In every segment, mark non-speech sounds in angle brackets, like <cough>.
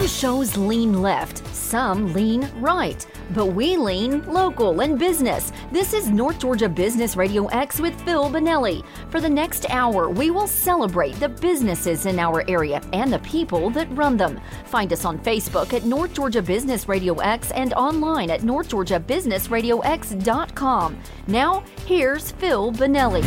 Some shows lean left, some lean right, but we lean local and business. This is North Georgia Business Radio X with Phil Bonelli. For the next hour, we will celebrate the businesses in our area and the people that run them. Find us on Facebook at North Georgia Business Radio X and online at northgeorgiabusinessradiox.com. Now, here's Phil Bonelli.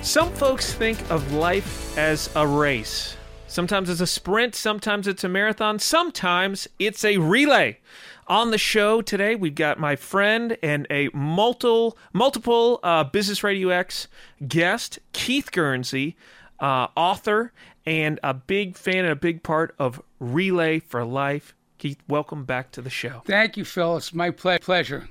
Some folks think of life as a race. Sometimes it's a sprint, sometimes it's a marathon, sometimes it's a relay. On the show today, we've got my friend and a multiple multiple uh, Business Radio X guest, Keith Guernsey, uh, author and a big fan and a big part of Relay for Life. Keith, welcome back to the show. Thank you, Phil. It's my ple- pleasure.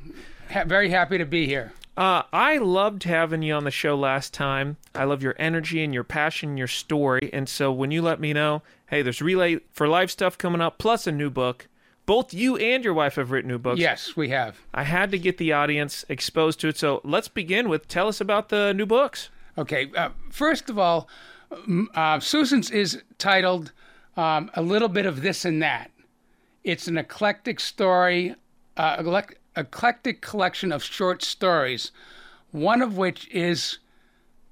Ha- very happy to be here. Uh, I loved having you on the show last time. I love your energy and your passion, your story. And so when you let me know, hey, there's Relay for Life stuff coming up, plus a new book. Both you and your wife have written new books. Yes, we have. I had to get the audience exposed to it. So let's begin with tell us about the new books. Okay. Uh, first of all, uh, Susan's is titled um, A Little Bit of This and That. It's an eclectic story, uh, eclectic collection of short stories, one of which is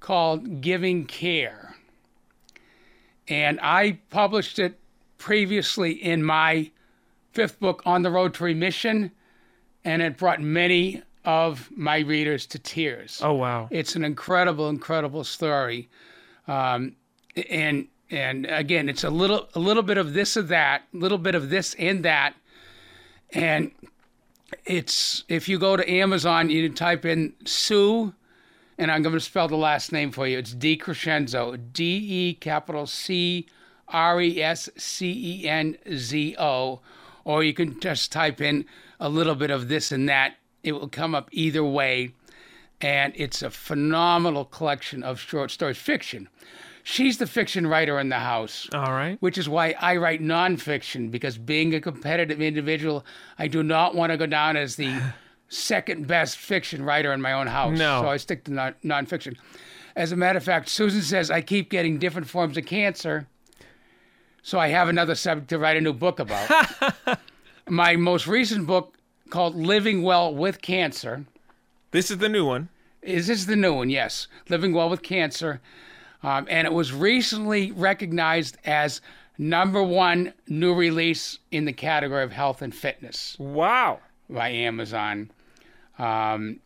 called Giving Care. And I published it previously in my fifth book, On the Road to Remission, and it brought many of my readers to tears. Oh, wow. It's an incredible, incredible story. Um, and and again, it's a little a little bit of this or that, a little bit of this and that. And it's if you go to Amazon, you type in Sue, and I'm going to spell the last name for you. It's DeCrescenzo, D E capital C R E S C E N Z O, or you can just type in a little bit of this and that. It will come up either way, and it's a phenomenal collection of short stories, fiction. She's the fiction writer in the house. All right. Which is why I write nonfiction, because being a competitive individual, I do not want to go down as the <laughs> second best fiction writer in my own house. No. So I stick to non- nonfiction. As a matter of fact, Susan says I keep getting different forms of cancer. So I have another subject to write a new book about. <laughs> my most recent book called Living Well with Cancer. This is the new one. Is this the new one? Yes. Living Well with Cancer. Um, and it was recently recognized as number one new release in the category of health and fitness. Wow! By Amazon, um,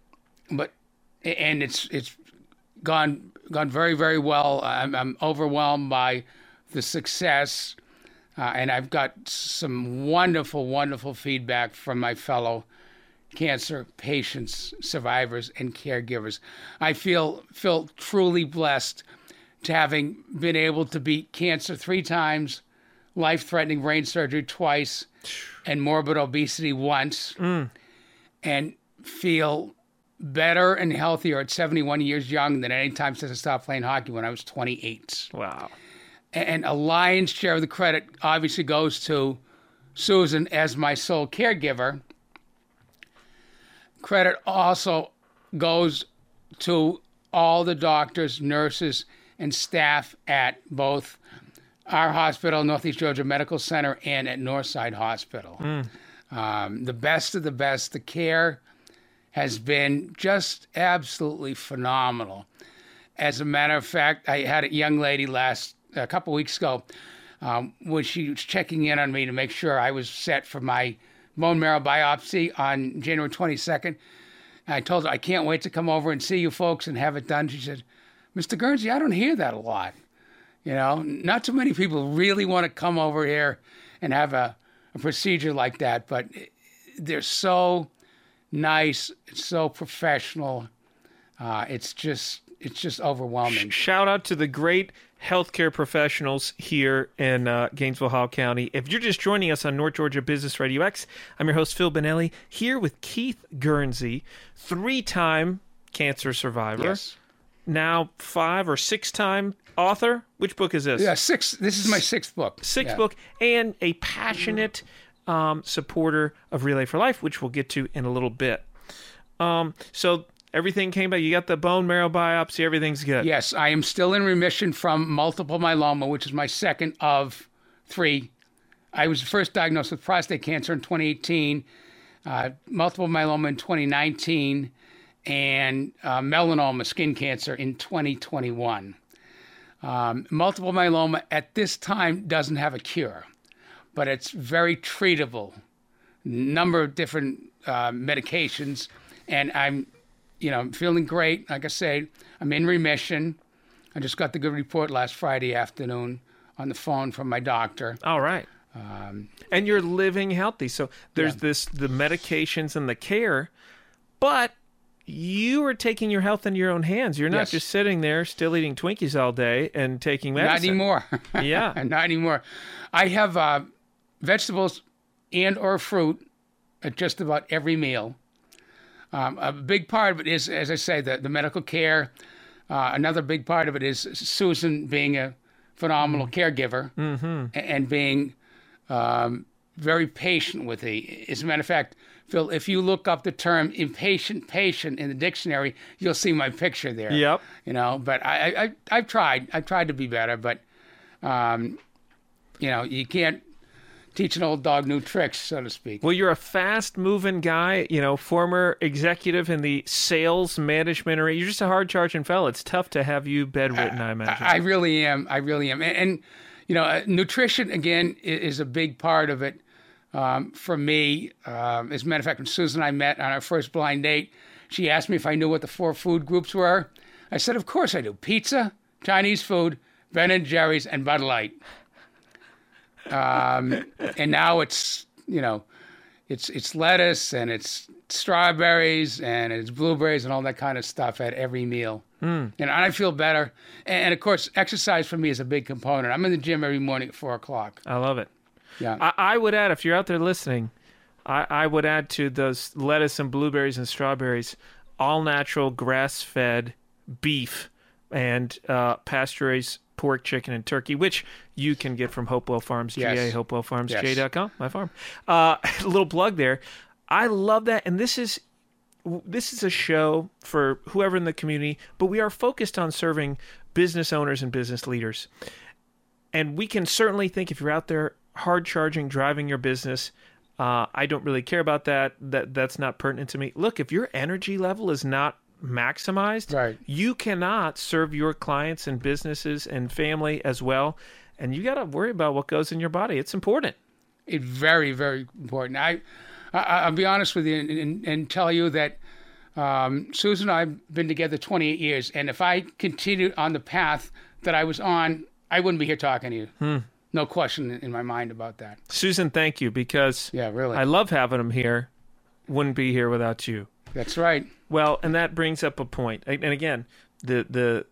but and it's it's gone gone very very well. I'm, I'm overwhelmed by the success, uh, and I've got some wonderful wonderful feedback from my fellow cancer patients, survivors, and caregivers. I feel feel truly blessed to having been able to beat cancer three times, life threatening brain surgery twice, and morbid obesity once, mm. and feel better and healthier at 71 years young than any time since I stopped playing hockey when I was 28. Wow. And a lion's share of the credit obviously goes to Susan as my sole caregiver. Credit also goes to all the doctors, nurses, and staff at both our hospital, Northeast Georgia Medical Center, and at Northside Hospital. Mm. Um, the best of the best. The care has been just absolutely phenomenal. As a matter of fact, I had a young lady last a couple weeks ago um, when she was checking in on me to make sure I was set for my bone marrow biopsy on January 22nd. I told her I can't wait to come over and see you folks and have it done. She said, Mr. Guernsey, I don't hear that a lot. You know, not too many people really want to come over here and have a, a procedure like that, but they're so nice, so professional. Uh, it's just it's just overwhelming. Shout out to the great healthcare professionals here in uh, Gainesville, Hall County. If you're just joining us on North Georgia Business Radio X, I'm your host Phil Bonelli here with Keith Guernsey, three-time cancer survivor. Yes now five or six time author. Which book is this? Yeah, six. This is my sixth book. Sixth yeah. book, and a passionate um, supporter of Relay for Life, which we'll get to in a little bit. Um, so everything came back. You got the bone marrow biopsy. Everything's good. Yes, I am still in remission from multiple myeloma, which is my second of three. I was first diagnosed with prostate cancer in 2018, uh, multiple myeloma in 2019, and uh, melanoma, skin cancer, in 2021. Um, multiple myeloma at this time doesn't have a cure, but it's very treatable. Number of different uh, medications, and I'm, you know, I'm feeling great. Like I say, I'm in remission. I just got the good report last Friday afternoon on the phone from my doctor. All right. Um, and you're living healthy. So there's yeah. this the medications and the care, but you are taking your health in your own hands. You're not yes. just sitting there still eating Twinkies all day and taking medicine. Not anymore. <laughs> yeah, <laughs> not anymore. I have uh, vegetables and or fruit at just about every meal. Um, a big part of it is, as I say, the, the medical care. Uh, another big part of it is Susan being a phenomenal mm. caregiver mm-hmm. and being um, very patient with me. As a matter of fact, Phil, if you look up the term impatient patient in the dictionary, you'll see my picture there. Yep. You know, but I, I, I've tried. I've tried to be better, but, um, you know, you can't teach an old dog new tricks, so to speak. Well, you're a fast moving guy, you know, former executive in the sales management area. You're just a hard charging fella. It's tough to have you bedridden, I, I imagine. I, I, really am. I really am. And, and you know, uh, nutrition, again, is a big part of it um, for me. Um, as a matter of fact, when Susan and I met on our first blind date, she asked me if I knew what the four food groups were. I said, Of course I do pizza, Chinese food, Ben and Jerry's, and Bud Light. Um, <laughs> and now it's, you know, it's it's lettuce and it's strawberries and it's blueberries and all that kind of stuff at every meal. Mm. And I feel better. And, of course, exercise for me is a big component. I'm in the gym every morning at four o'clock. I love it. Yeah. I, I would add, if you're out there listening, I, I would add to those lettuce and blueberries and strawberries all natural grass fed beef and uh, pasture raised pork, chicken, and turkey, which you can get from Hopewell Farms, yes. GA, Hopewell Farms, yes. GA.com, my farm. Uh, <laughs> a little plug there. I love that. And this is this is a show for whoever in the community, but we are focused on serving business owners and business leaders. And we can certainly think if you're out there hard charging, driving your business, uh, I don't really care about that. That that's not pertinent to me. Look, if your energy level is not maximized, right. you cannot serve your clients and businesses and family as well. And you got to worry about what goes in your body. It's important. It's very, very important. I I, will be honest with you and, and, and tell you that um, Susan and I have been together 28 years, and if I continued on the path that I was on, I wouldn't be here talking to you. Hmm. No question in my mind about that. Susan, thank you because yeah, really, I love having him here. Wouldn't be here without you. That's right. Well, and that brings up a point. And again, the the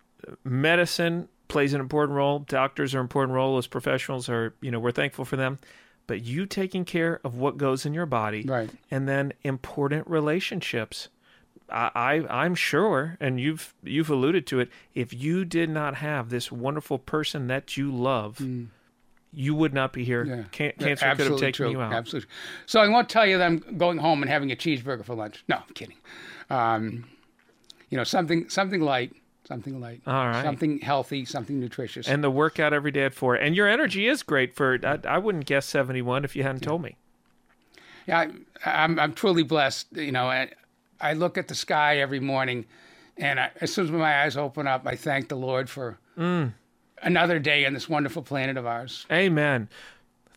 medicine plays an important role. Doctors are an important role as professionals. Are you know we're thankful for them but you taking care of what goes in your body, right? And then important relationships. I, I am sure, and you've you've alluded to it. If you did not have this wonderful person that you love, mm. You would not be here. Yeah. Can- cancer could have taken true. you out. Absolutely. So I won't tell you that I'm going home and having a cheeseburger for lunch. No, I'm kidding. Um, you know, something something light something light. All right. Something healthy, something nutritious. And the workout every day at four. And your energy is great for, I, I wouldn't guess 71 if you hadn't yeah. told me. Yeah, I, am I'm, I'm truly blessed. You know, I, I look at the sky every morning, and I, as soon as my eyes open up, I thank the Lord for mm. Another day on this wonderful planet of ours. Amen.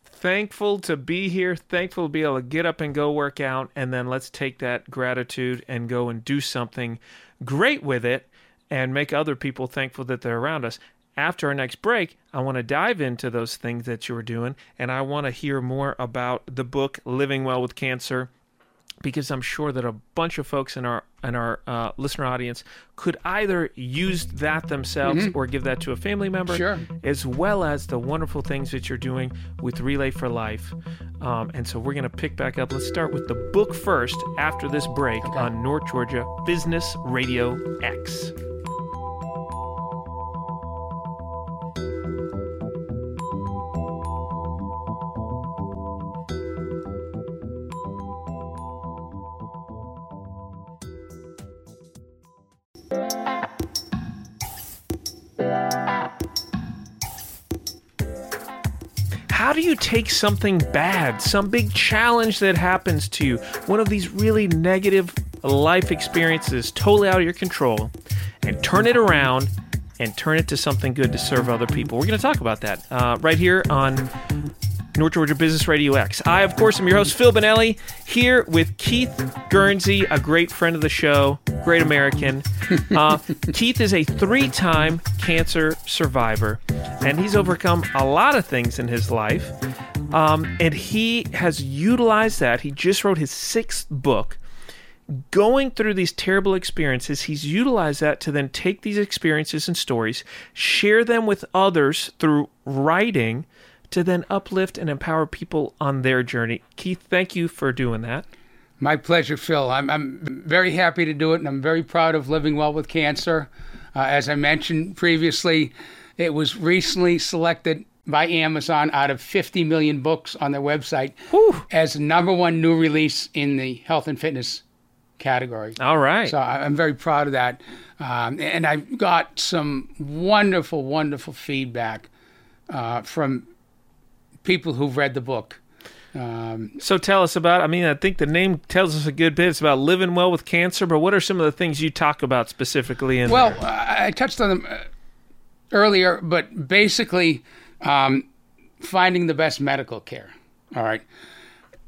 Thankful to be here, thankful to be able to get up and go work out, and then let's take that gratitude and go and do something great with it and make other people thankful that they're around us. After our next break, I want to dive into those things that you are doing, and I want to hear more about the book Living Well with Cancer because I'm sure that a bunch of folks in our in our uh, listener audience could either use that themselves mm-hmm. or give that to a family member, sure. as well as the wonderful things that you're doing with Relay for Life. Um, and so we're going to pick back up. Let's start with the book first after this break okay. on North Georgia Business Radio X. do you take something bad, some big challenge that happens to you, one of these really negative life experiences, totally out of your control, and turn it around and turn it to something good to serve other people? We're going to talk about that uh, right here on North Georgia Business Radio X. I, of course, am your host, Phil Bonelli, here with Keith Guernsey, a great friend of the show, great American. <laughs> Uh, Keith is a three time cancer survivor, and he's overcome a lot of things in his life. Um, and he has utilized that. He just wrote his sixth book. Going through these terrible experiences, he's utilized that to then take these experiences and stories, share them with others through writing to then uplift and empower people on their journey. Keith, thank you for doing that. My pleasure, Phil. I'm, I'm very happy to do it, and I'm very proud of living well with cancer. Uh, as I mentioned previously, it was recently selected by Amazon out of 50 million books on their website Whew. as number one new release in the health and fitness category. All right. So I'm very proud of that. Um, and I've got some wonderful, wonderful feedback uh, from people who've read the book. Um, So tell us about. I mean, I think the name tells us a good bit. It's about living well with cancer. But what are some of the things you talk about specifically in well? I I touched on them uh, earlier, but basically, um, finding the best medical care. All right.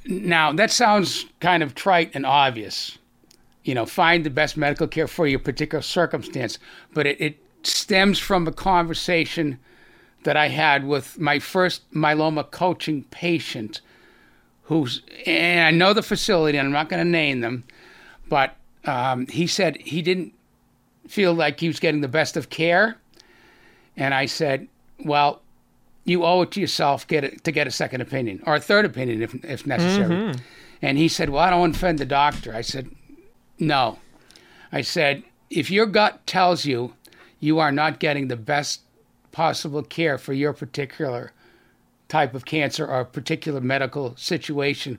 Now that sounds kind of trite and obvious. You know, find the best medical care for your particular circumstance, but it, it stems from a conversation that I had with my first myeloma coaching patient, who's and I know the facility, and I'm not going to name them, but um, he said he didn't feel like he was getting the best of care, and I said, well, you owe it to yourself get it, to get a second opinion or a third opinion if if necessary. And he said, well, I don't offend the doctor. I said, no. I said, if your gut tells you you are not getting the best possible care for your particular type of cancer or particular medical situation,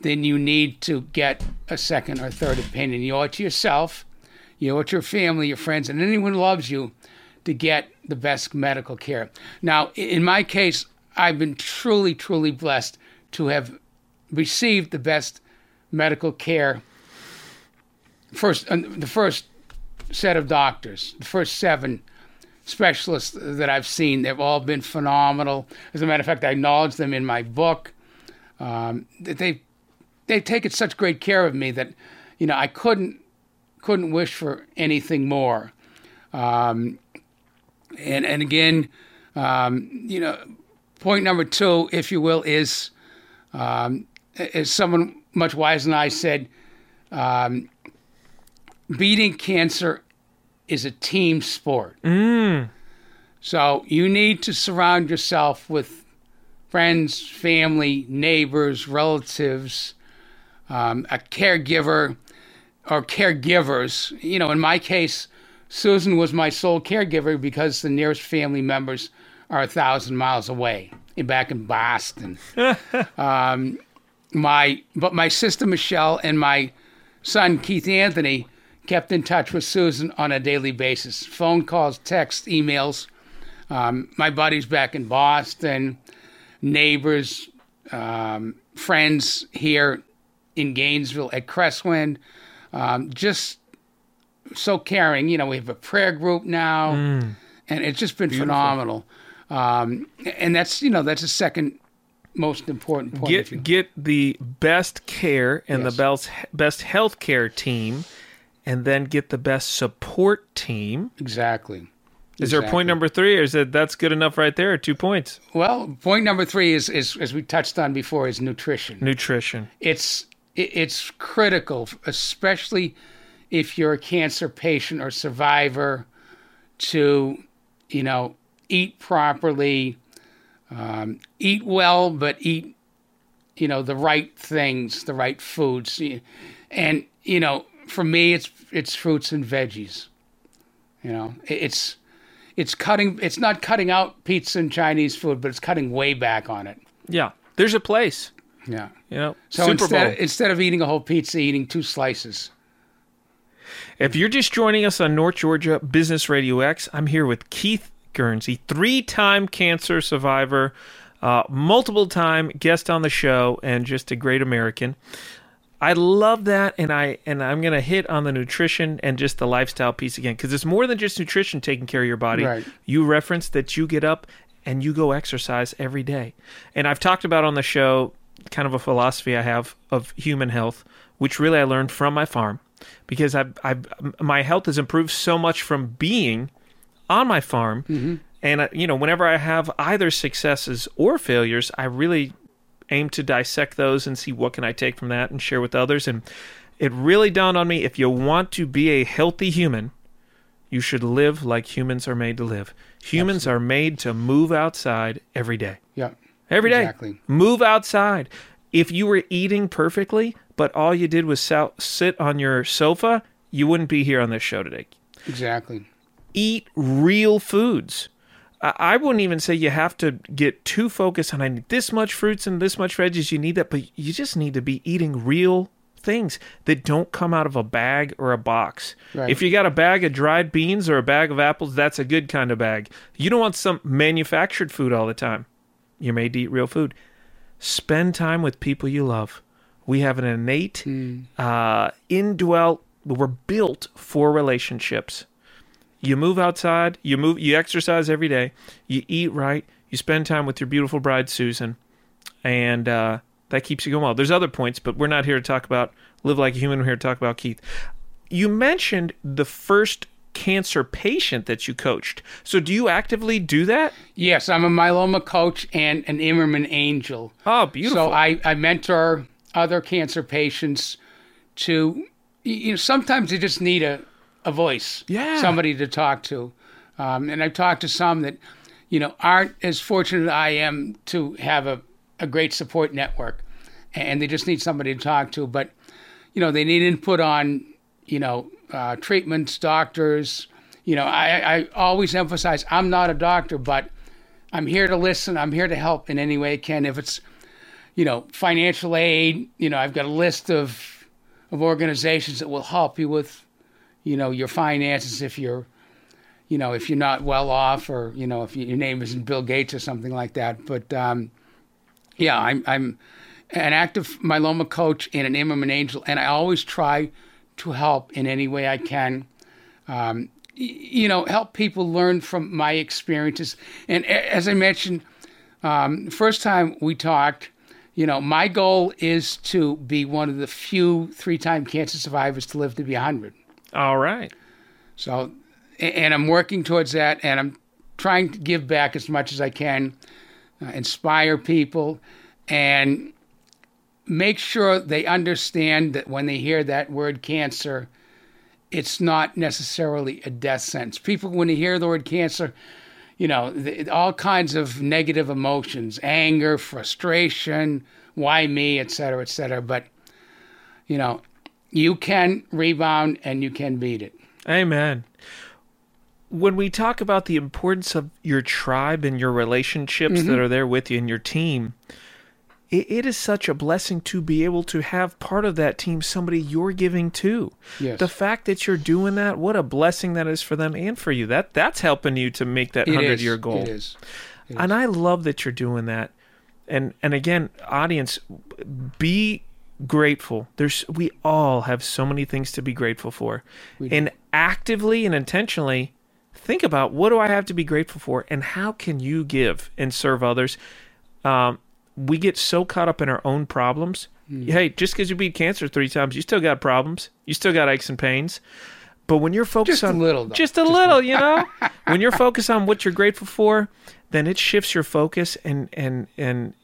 then you need to get a second or third opinion. You owe it to yourself, you owe it to your family, your friends, and anyone who loves you to get the best medical care. Now, in my case, I've been truly, truly blessed to have received the best medical care. First, the first set of doctors, the first seven specialists that I've seen, they've all been phenomenal. As a matter of fact, I acknowledge them in my book. Um, they they've taken such great care of me that you know I couldn't couldn't wish for anything more. Um, and and again, um, you know, point number two, if you will, is um, as someone much wiser than I said, um, beating cancer is a team sport. So you need to surround yourself with friends, family, neighbors, relatives, um, a caregiver or caregivers. You know, in my case, Susan was my sole caregiver because the nearest family members are a thousand miles away, and back in Boston. <laughs> um, my but my sister Michelle and my son Keith Anthony kept in touch with Susan on a daily basis, phone calls, texts, emails. Um, my buddies back in Boston, neighbors, um, friends here in Gainesville at Cresswind, um, just so caring. You know, we have a prayer group now, and it's just been phenomenal. Um, and that's you know that's the second most important point. get get the best care and Yes. the best best health care team, and then get the best support team. exactly. Is there point number three, or is that that's good enough right there? Two points. Well, point number three is, is as we touched on before, is nutrition. Nutrition. It's it's critical, especially if you're a cancer patient or survivor, to you know eat properly, um, eat well, but eat you know the right things, the right foods, and you know for me it's it's fruits and veggies. You know, it's it's cutting. It's not cutting out pizza and Chinese food, but it's cutting way back on it. Yeah, there's a place. Yeah. You know, So Super instead, Bowl. instead of eating a whole pizza, eating two slices. If you're just joining us on North Georgia Business Radio X, I'm here with Keith Guernsey, three time cancer survivor, uh, multiple time guest on the show, and just a great American. I love that, and I and I'm gonna hit on the nutrition and just the lifestyle piece again because it's more than just nutrition taking care of your body. Right. You referenced that you get up and you go exercise every day, and I've talked about on the show kind of a philosophy I have of human health, which really I learned from my farm because I've I've my health has improved so much from being on my farm, and uh, you know whenever I have either successes or failures, I really aim to dissect those and see what can I take from that and share with others. And it really dawned on me if you want to be a healthy human, you should live like humans are made to live. Humans are made to move outside every day. Yeah. Every day. Exactly. Move outside. If you were eating perfectly, but all you did was sou- sit on your sofa, you wouldn't be here on this show today. Exactly. Eat real foods. I I wouldn't even say you have to get too focused on I need this much fruits and this much veggies. You need that, but you just need to be eating real things that don't come out of a bag or a box. Right. If you got a bag of dried beans or a bag of apples, that's a good kind of bag. You don't want some manufactured food all the time. You're made to eat real food. Spend time with people you love. We have an innate, uh, indwelt. We're built for relationships. You move outside. You move. You exercise every day. You eat right. You spend time with your beautiful bride Susan, and uh, that keeps you going well. There's other points, but we're not here to talk about live like a human. We're here to talk about Keith. You mentioned the first cancer patient that you coached. So do you actively do that? Yes, I'm a myeloma coach and an Imerman angel. Oh, beautiful. So I, I mentor other cancer patients to, you know, sometimes they just need a, a voice, Yeah. somebody to talk to. Um, and I've talked to some that, you know, aren't as fortunate as I am to have a, a great support network. And they just need somebody to talk to. But, you know, they need input on, you know, uh, treatments, doctors. You know, I, I always emphasize I'm not a doctor, but I'm here to listen. I'm here to help in any way I can. If it's, you know, financial aid, you know, I've got a list of of organizations that will help you with, you know, your finances if you're, you know, if you're not well off or you know if your name isn't Bill Gates or something like that. But um, yeah, I'm I'm an active myeloma coach and an Imerman angel, and I always try to help in any way I can um, you know, help people learn from my experiences. And as I mentioned, um, first time we talked, you know, my goal is to be one of the few three-time cancer survivors to live to be 100. All right. So, and I'm working towards that, and I'm trying to give back as much as I can, uh, inspire people, and make sure they understand that when they hear that word cancer, it's not necessarily a death sentence. People, when they hear the word cancer, you know, th all kinds of negative emotions, anger, frustration, why me, et cetera, et cetera. But, you know, you can rebound and you can beat it. Amen. When we talk about the importance of your tribe and your relationships mm-hmm. that are there with you and your team, it, it is such a blessing to be able to have part of that team somebody you're giving to. Yes. The fact that you're doing that, what a blessing that is for them and for you. That that's helping you to make that hundred year goal. It is. And I love that you're doing that. And and again, audience, be grateful. There's we all have so many things to be grateful for. And actively and intentionally think about what do I have to be grateful for and how can you give and serve others? Um, we get so caught up in our own problems. Hey, just because you beat cancer three times, you still got problems. You still got aches and pains. But when you're focused Just a on little, though. just a little, you know, <laughs> when you're focused on what you're grateful for, then it shifts your focus and and and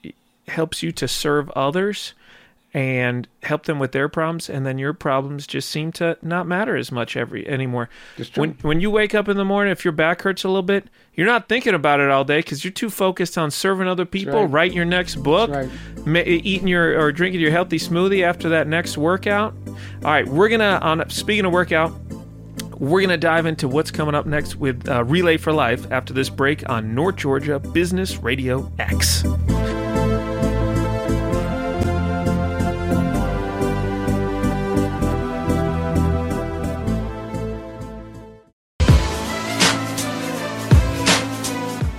helps you to serve others and help them with their problems and then your problems just seem to not matter as much every anymore when when you wake up in the morning if your back hurts a little bit you're not thinking about it all day because you're too focused on serving other people right. writing your next book That's ma- eating your or drinking your healthy smoothie after that next workout all right we're gonna on speaking of workout we're going to dive into what's coming up next with uh, Relay for Life after this break on North Georgia Business Radio X.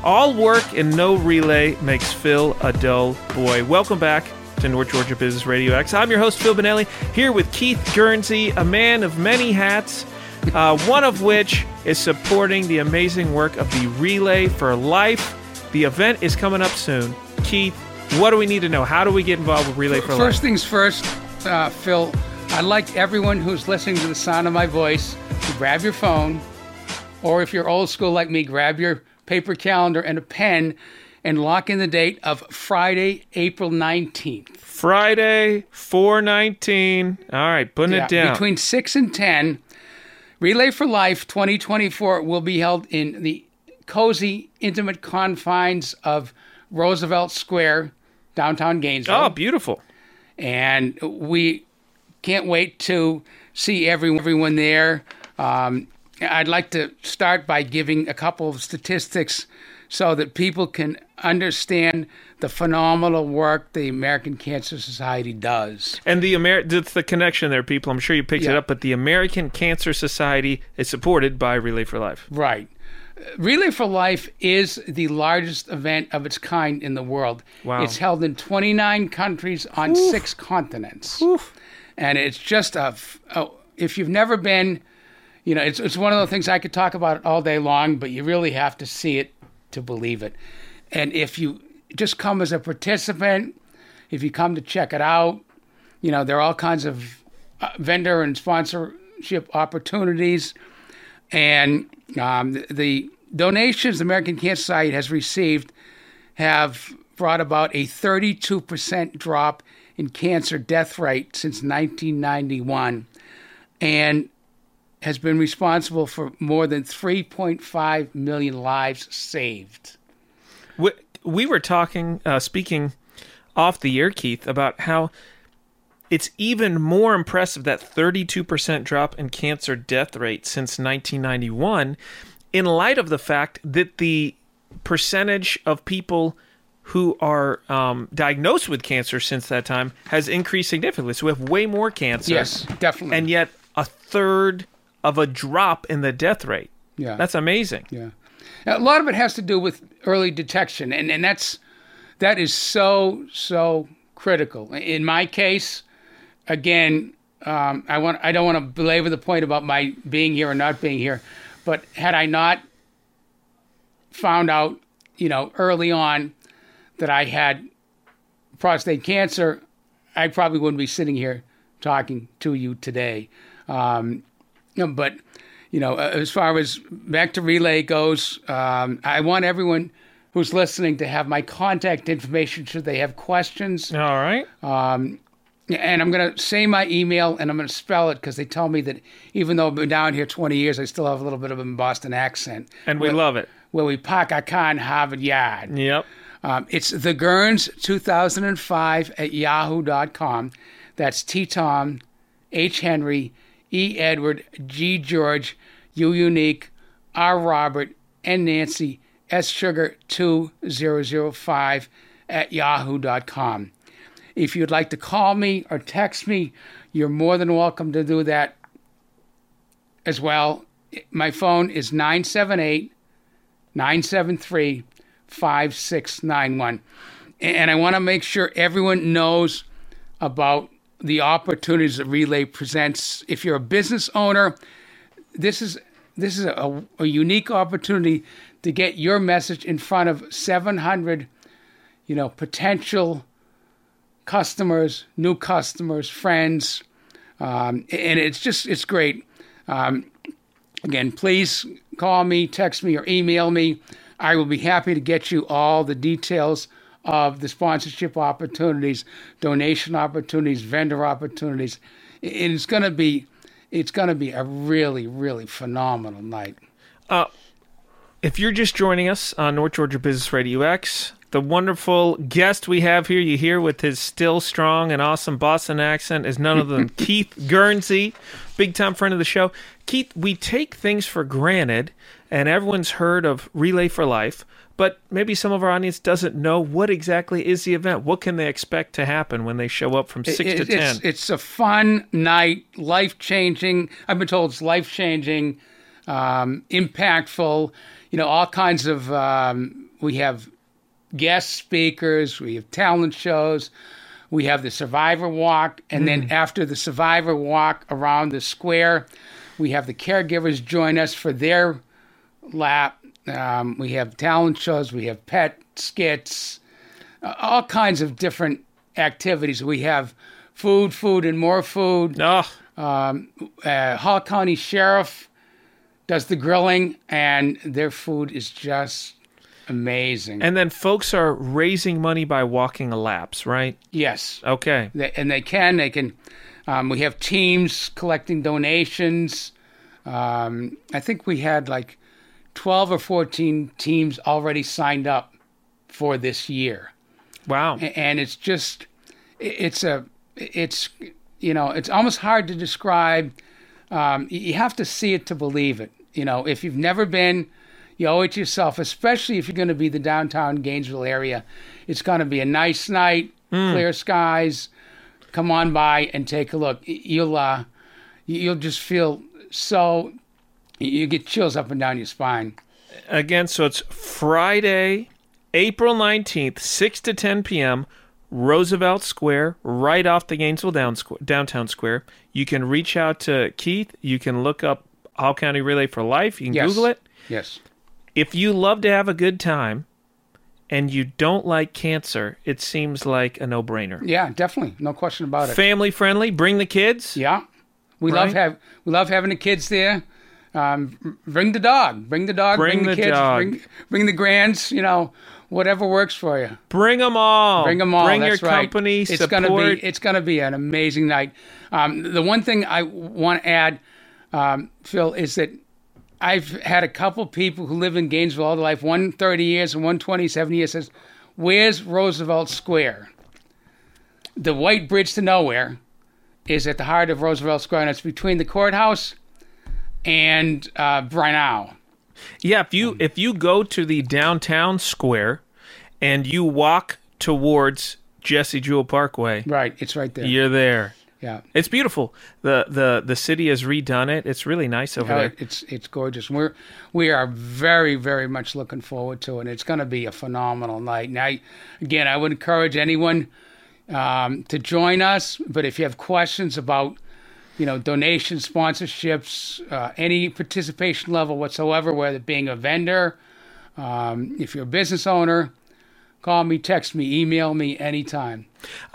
All work and no relay makes Phil a dull boy. Welcome back to North Georgia Business Radio X. I'm your host, Phil Bonelli, here with Keith Guernsey, a man of many hats, uh, one of which is supporting the amazing work of the Relay for Life. The event is coming up soon. Keith, what do we need to know? How do we get involved with Relay for First Life? First things first, uh, Phil, I'd like everyone who's listening to the sound of my voice to grab your phone, or if you're old school like me, grab your paper calendar and a pen and lock in the date of Friday, April 19th. Friday, 419. All right, putting Yeah, it down. Between 6 and 10, Relay for Life 2024 will be held in the cozy, intimate confines of Roosevelt Square, downtown Gainesville. oh, beautiful. and we can't wait to see everyone, everyone there. Um, I'd like to start by giving a couple of statistics so that people can understand the phenomenal work the American Cancer Society does. And the Amer that's the connection there, people. I'm sure you picked it up, but the American Cancer Society is supported by Relay for Life. Right. Relay for Life is the largest event of its kind in the world. Wow. It's held in 29 countries on six continents. Oof. And it's just a, f- a- if you've never been, you know, it's, it's one of the things I could talk about all day long, but you really have to see it to believe it. And if you just come as a participant, if you come to check it out, you know, there are all kinds of uh, vendor and sponsorship opportunities. And um, the, the donations the American Cancer Society has received have brought about a 32% drop in cancer death rate since 1991 and has been responsible for more than 3.5 million lives saved. We, we were talking, uh, speaking off the air, Keith, about how it's even more impressive that 32% drop in cancer death rate since 1991, in light of the fact that the percentage of people who are um, diagnosed with cancer since that time has increased significantly. So we have way more cancer. Yes, definitely. And yet a third of a drop in the death rate. Yeah. That's amazing. Yeah. Now, a lot of it has to do with early detection, and, and that's that is so so critical. In my case, again, um, I want I don't want to belabor the point about my being here or not being here, but had I not found out, you know, early on that I had prostate cancer, I probably wouldn't be sitting here talking to you today. Um, but you know, as far as back to relay goes, um, I want everyone who's listening to have my contact information should they have questions. All right. Um, and I'm going to say my email and I'm going to spell it because they tell me that even though I've been down here 20 years, I still have a little bit of a Boston accent. And we where, love it. Where we park our car in Harvard Yard. Yep. Um, it's the Gerns 2005 at yahoo.com. That's T Tom, H Henry, E Edward, G George, U Unique, R Robert, and Nancy, S Sugar 2005 at yahoo.com. If you'd like to call me or text me, you're more than welcome to do that as well. My phone is 978 973 5691. And I want to make sure everyone knows about the opportunities that Relay presents. If you're a business owner, this is this is a, a unique opportunity to get your message in front of 700, you know, potential customers, new customers, friends, um, and it's just it's great. Um, again, please call me, text me, or email me. I will be happy to get you all the details of the sponsorship opportunities, donation opportunities, vendor opportunities. And it's going to be it's going to be a really really phenomenal night. Uh, if you're just joining us on North Georgia Business Radio X, the wonderful guest we have here, you hear with his still strong and awesome Boston accent, is none other than <laughs> Keith Guernsey, big time friend of the show. Keith, we take things for granted, and everyone's heard of Relay for Life, but maybe some of our audience doesn't know what exactly is the event. What can they expect to happen when they show up from six It- to it's, ten? It's a fun night, life changing. I've been told it's life changing, um, impactful. You know, all kinds of um, we have guest speakers, we have talent shows, we have the Survivor Walk, and then after the Survivor Walk around the square, we have the caregivers join us for their lap. Um, we have talent shows, we have pet skits, uh, all kinds of different activities. We have food, food, and more food. Oh, Um, uh, Hall County Sheriff does the grilling, and their food is just amazing. and then folks are raising money by walking a laps, right? yes, Okay. they, and they can. They can. Um, we have teams collecting donations. Um, I think we had like twelve or fourteen teams already signed up for this year. Wow. And it's just it's a it's you know it's almost hard to describe. Um, you have to see it to believe it. You know if you've never been you owe it to yourself especially if you're going to be the downtown gainesville area. It's going to be a nice night clear skies. Come on by and take a look. You'll uh you'll just feel so you get chills up and down your spine Again, so it's Friday, April 19th, 6 to 10 p.m., Roosevelt Square, right off the Gainesville down squ- downtown square. You can reach out to Keith. You can look up Hall County Relay for Life. You can Yes. Google it. yes If you love to have a good time and you don't like cancer, it seems like a no brainer. yeah definitely no question about it Family friendly, bring the kids. Yeah, we love have we love having the kids there. Um, bring the dog, bring the dog, Bring bring, the the, kids, dog. bring bring the grands. You know, whatever works for you. Bring them all. Bring them all. Bring That's your right. company. It's support. gonna be it's gonna be an amazing night. Um, the one thing I want to add, um, Phil, is that I've had a couple people who live in Gainesville all their life, one 30 years and one 27 years, says, "Where's Roosevelt Square?" The White Bridge to Nowhere is at the heart of Roosevelt Square, and it's between the courthouse and uh, Brenau. Yeah, if you if you go to the downtown square and you walk towards Jesse Jewell Parkway, Right, it's right there. you're there. Yeah. It's beautiful. the the The city has redone it. It's really nice over Oh, there. it's it's gorgeous. We're we are very very much looking forward to it. It's going to be a phenomenal night. Now, again, I would encourage anyone um, to join us. But if you have questions about you know donations, sponsorships, uh, any participation level whatsoever, whether it being a vendor, um, if you're a business owner, call me, text me, email me anytime.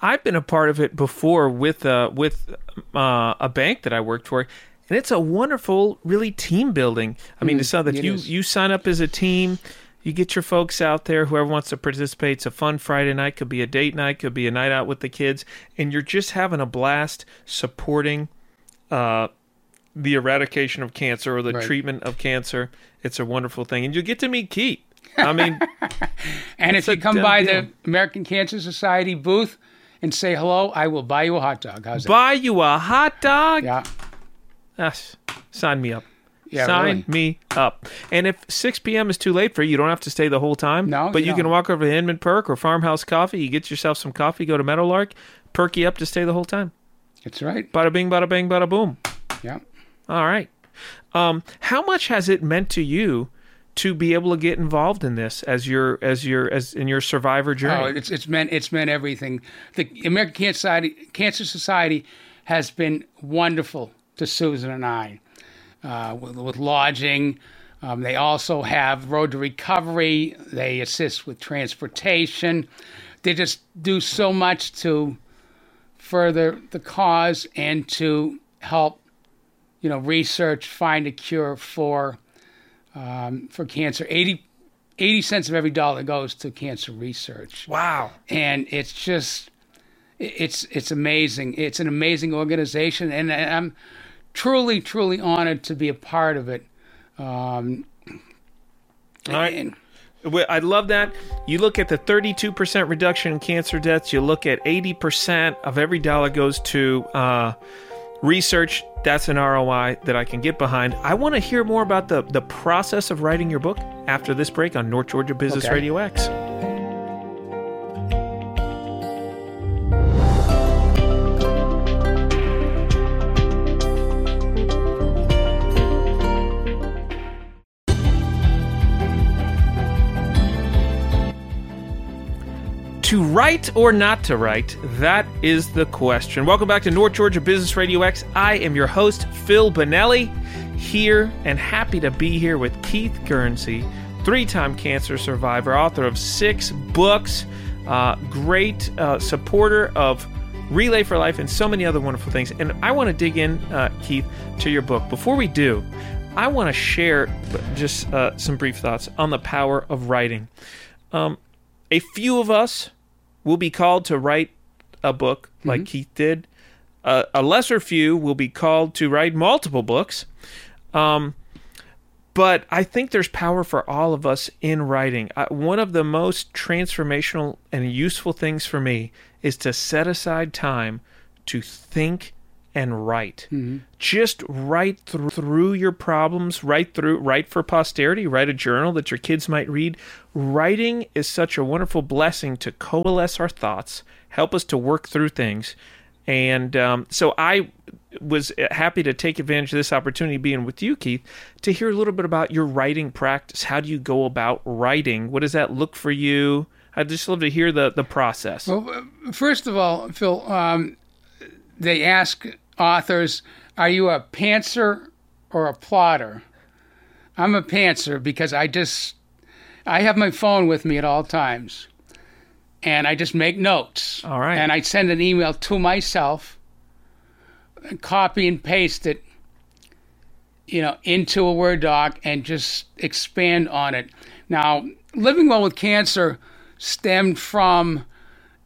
I've been a part of it before with uh, with uh, a bank that I worked for, and it's a wonderful, really team building. I mean, to saw that Mm, it you is. you sign up as a team, you get your folks out there. Whoever wants to participate, it's a fun Friday night. Could be a date night, could be a night out with the kids, and you're just having a blast supporting uh, the eradication of cancer or the Right. treatment of cancer. It's a wonderful thing, and you get to meet Keith. I mean, <laughs> And if you come by deal. the American Cancer Society booth and say hello, I will buy you a hot dog. How's that? buy you a hot dog. Yeah. Yes. Sign me up. Yeah, Sign really. me up. And if 6 p.m. is too late for you, you don't have to stay the whole time. No, But you you can walk over to Inman Perk or Farmhouse Coffee. You get yourself some coffee, go to Meadowlark, perk you up to stay the whole time. That's right. Bada bing, bada bang, bada boom. Yeah. All right. Um, how much has it meant to you to be able to get involved in this as your as your as in your survivor Oh, journey? it's it's meant it's meant everything. The American Cancer Society, Cancer Society has been wonderful to Susan and I uh, with, with lodging. Um, they also have road to recovery. They assist with transportation. They just do so much to further the cause and to help, you know, research, find a cure for um, for cancer. 80, 80 cents of every dollar goes to cancer research wow. and it's just it's it's amazing it's an amazing organization and i'm truly truly honored to be a part of it um All right. and- I love that. You look at the 32% reduction in cancer deaths. You look at 80% of every dollar goes to uh, research. That's an ROI that I can get behind. I want to hear more about the, the process of writing your book after this break on North Georgia Business Okay. Radio X. To write or not to write? That is the question. Welcome back to North Georgia Business Radio X. I am your host, Phil Bonelli, here and happy to be here with Keith Guernsey, three time cancer survivor, author of six books, uh, great uh, supporter of Relay for Life, and so many other wonderful things. And I want to dig in, uh, Keith, to your book. Before we do, I want to share just uh, some brief thoughts on the power of writing. Um, a few of us will be called to write a book like Keith did. Uh, a lesser few will be called to write multiple books. Um, but I think there's power for all of us in writing. Uh, one of the most transformational and useful things for me is to set aside time to think and write. Just write through, through your problems, write through, write for posterity, write a journal that your kids might read. Writing is such a wonderful blessing to coalesce our thoughts, help us to work through things. And um, so I was happy to take advantage of this opportunity being with you, Keith, to hear a little bit about your writing practice. How do you go about writing? What does that look for you? I'd just love to hear the, the process. Well, uh, first of all, Phil, um, they ask authors, "Are you a pantser or a plotter?" I'm a pantser because I just I have my phone with me at all times, and I just make notes. All right. And I send an email to myself, and copy and paste it, you know, into a Word doc and just expand on it. Now, living well with cancer stemmed from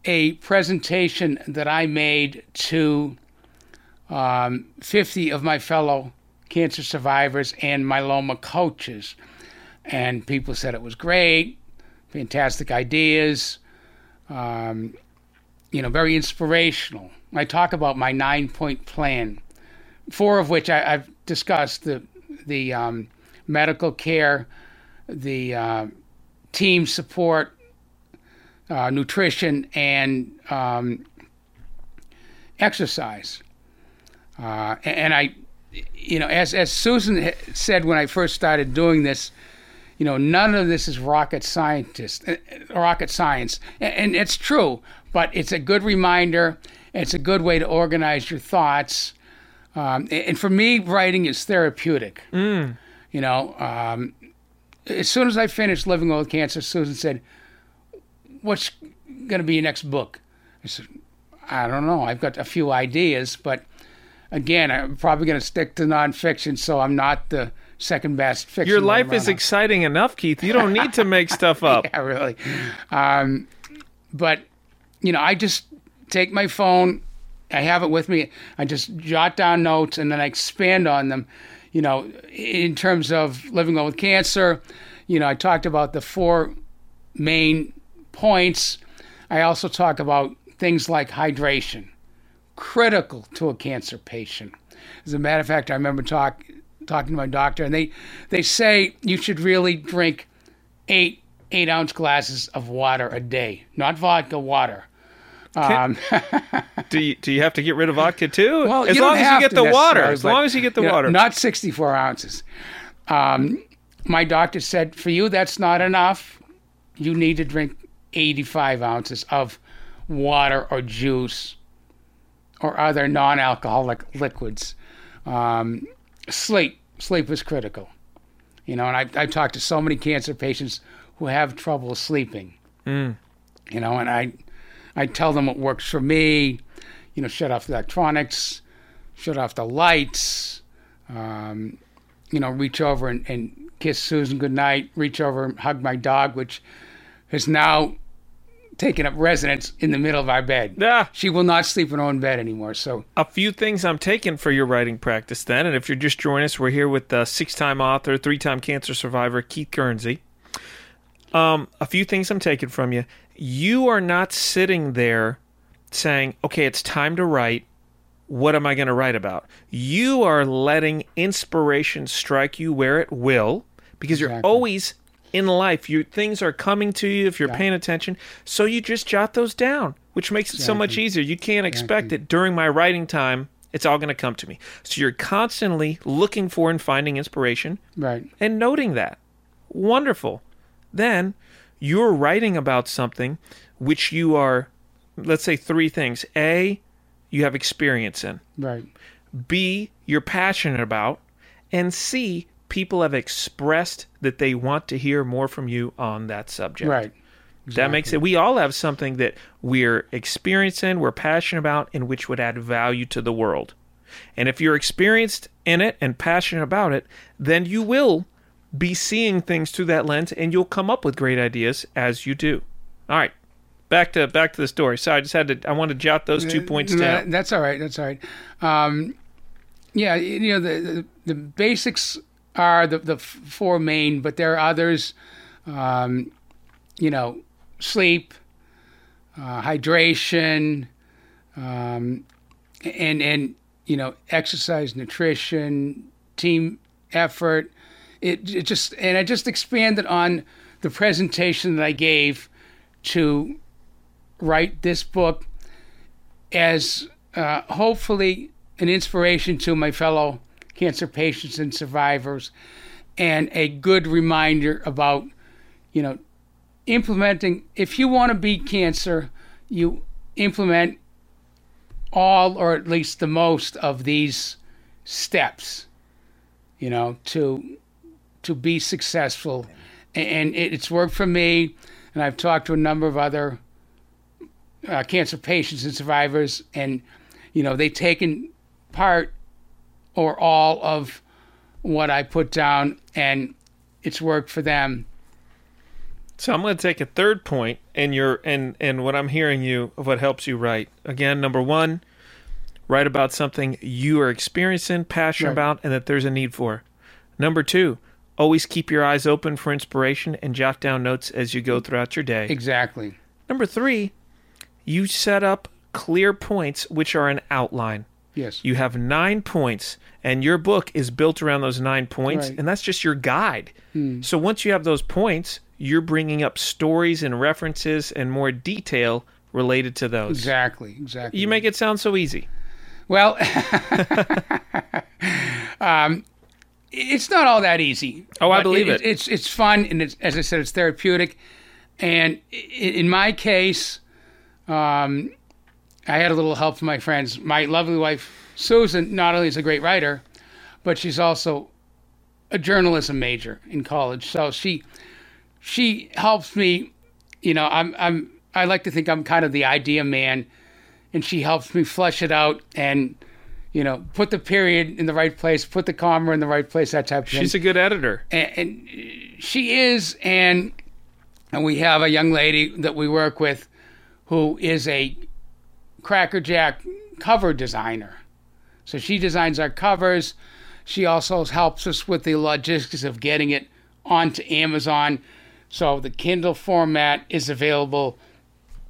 a presentation that I made to um, 50 of my fellow cancer survivors and myeloma coaches. And people said it was great, fantastic ideas, um, you know, very inspirational. I talk about my nine point plan, four of which I, I've discussed the, the um, medical care, the uh, team support, uh, nutrition, and um, exercise. Uh, and I, you know, as as Susan said when I first started doing this, you know, none of this is rocket scientist, uh, rocket science, and, and it's true. But it's a good reminder. It's a good way to organize your thoughts. Um, and for me, writing is therapeutic. You know, um, as soon as I finished living with cancer, Susan said, "What's going to be your next book?" I said, "I don't know. I've got a few ideas, but again, I'm probably going to stick to nonfiction, so I'm not the second best fiction. Your life is on. exciting enough, Keith. You don't need to make stuff <laughs> up. yeah, really. Um, but you know, I just take my phone. I have it with me. I just jot down notes and then I expand on them. You know, in terms of living well with cancer, you know, I talked about the four main points. I also talk about things like hydration, critical to a cancer patient. As a matter of fact, I remember talk, talking to my doctor, and they they say you should really drink eight eight ounce glasses of water a day, not vodka, water. Um, <laughs> Do you, do you have to get rid of vodka too? well, as long as you get the water. As long as you get the you know, water. not 64 ounces. Um, my doctor said, for you, that's not enough. You need to drink 85 ounces of water or juice or other non alcoholic liquids. Um, sleep. Sleep is critical. You know, and I've, I've talked to so many cancer patients who have trouble sleeping. Mm. You know, and I, I tell them what works for me. You know, shut off the electronics, shut off the lights. Um, you know, reach over and, and kiss Susan goodnight. Reach over and hug my dog, which has now taken up residence in the middle of our bed. Ah, She will not sleep in her own bed anymore. So a few things I'm taking for your writing practice then. And if you're just joining us, we're here with the six time author, three time cancer survivor, Keith Guernsey. Um, a few things I'm taking from you. You are not sitting there saying, okay, it's time to write. What am I going to write about? You are letting inspiration strike you where it will because you're Exactly. always in life. Your things are coming to you if you're paying attention. So you just jot those down, which makes it so much easier. You can't expect that during my writing time, it's all going to come to me. So you're constantly looking for and finding inspiration right, and noting that. Wonderful. Then you're writing about something which you are, let's say, three things. A, you have experience in. Right. B, you're passionate about. And C, people have expressed that they want to hear more from you on that subject. Right. That makes it. We all have something that we're experiencing, we're passionate about, and which would add value to the world. And if you're experienced in it and passionate about it, then you will be seeing things through that lens, and you'll come up with great ideas as you do. All right, back to back to the story. So I just had to. I wanted to jot those two points down. That's all right. That's all right. Um, yeah, you know the, the the basics are the the four main, but there are others. Um, you know, sleep, uh, hydration, um, and and you know exercise, nutrition, team effort. It, it just and I just expanded on the presentation that I gave to write this book as uh, hopefully an inspiration to my fellow cancer patients and survivors and a good reminder about you know implementing if you want to beat cancer you implement all or at least the most of these steps you know to to be successful. And it's worked for me and i've talked to a number of other uh, cancer patients and survivors and you know they've taken part or all of what i put down and it's worked for them So I'm going to take a third point, and your and and what I'm hearing you of what helps you write. Again, number one, write about something you are experiencing, passionate Right. about, and that there's a need for. Number two, always keep your eyes open for inspiration and jot down notes as you go throughout your day. exactly Number three, you set up clear points which are an outline. Yes You have nine points, and your book is built around those nine points, Right. and that's just your guide. So once you have those points, you're bringing up stories and references and more detail related to those. exactly exactly You make it sound so easy. Well, <laughs> um, it's not all that easy. Oh, I believe it. It's it's fun, and it's, as I said, it's therapeutic. And in my case, um, I had a little help from my friends. My lovely wife Susan not only is a great writer, but she's also a journalism major in college. So she she helps me. You know, I'm I'm I like to think I'm kind of the idea man and she helps me flesh it out and you know put the period in the right place put the comma in the right place that type of thing She's a good editor. and, and she is and and we have a young lady that we work with who is a crackerjack cover designer. So she designs our covers. She also helps us with the logistics of getting it onto amazon. So the kindle format is available.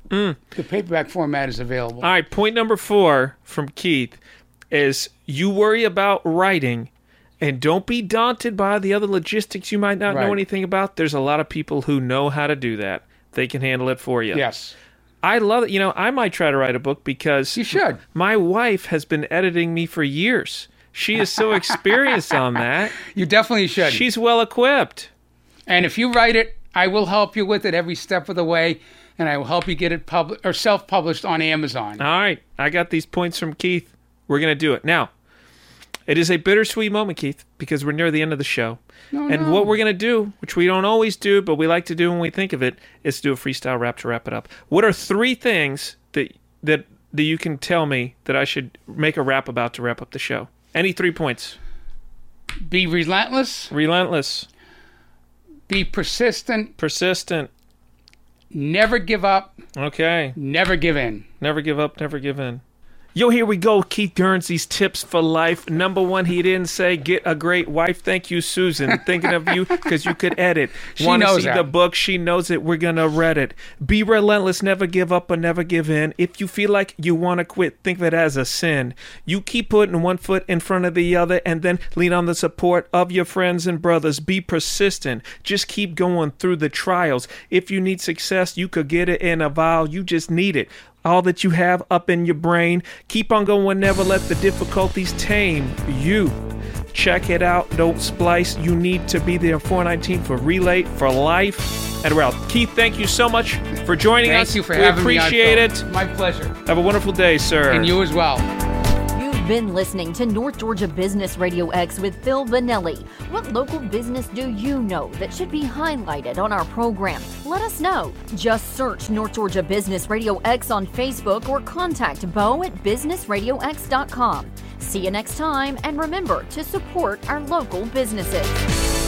Mm. The paperback format is available. All right, point number four from Keith is you worry about writing and don't be daunted by the other logistics. You might not know anything about. There's a lot of people who know how to do that. They can handle it for you. yes I love it. You know, I might try to write a book because You should. My wife has been editing me for years. She is so experienced on that. <laughs> You definitely should. She's well equipped. and if you write it, I will help you with it every step of the way, and I will help you get it published or self-published on Amazon. All right, I got these points from Keith. We're going to do it. Now, it is a bittersweet moment, Keith, because we're near the end of the show. No, and no. what we're going to do, which we don't always do, but we like to do when we think of it, is to do a freestyle rap to wrap it up. What are three things that that that you can tell me that I should make a rap about to wrap up the show? Any three points? Be relentless, Relentless, be persistent, persistent. never give up, Okay. never give in. Never give up, never give in. Yo, here we go. Keith Guernsey's tips for life. Number one, he didn't say get a great wife. Thank you, Susan. <laughs> Thinking of you because you could edit. She Want to knows see that. the book? She knows it. We're gonna read it. Be relentless. Never give up or never give in. If you feel like you want to quit, think of it as a sin. You keep putting one foot in front of the other, and then lean on the support of your friends and brothers. Be persistent. Just keep going through the trials. If you need success, you could get it in a vial. You just need it all that you have up in your brain. Keep on going, never let the difficulties tame you. Check it out. Don't splice. You need to be there 419 for Relay for Life. And we're out. Keith, thank you so much for joining Thank us. you for we having me. on, appreciate it. My pleasure. Have a wonderful day, sir. And you as well. You've been listening to North Georgia Business Radio X with Phil Vanelli. What local business do you know that should be highlighted on our program? Let us know. Just search North Georgia Business Radio X on Facebook or contact Bo at businessradiox.com. See you next time, and remember to support our local businesses.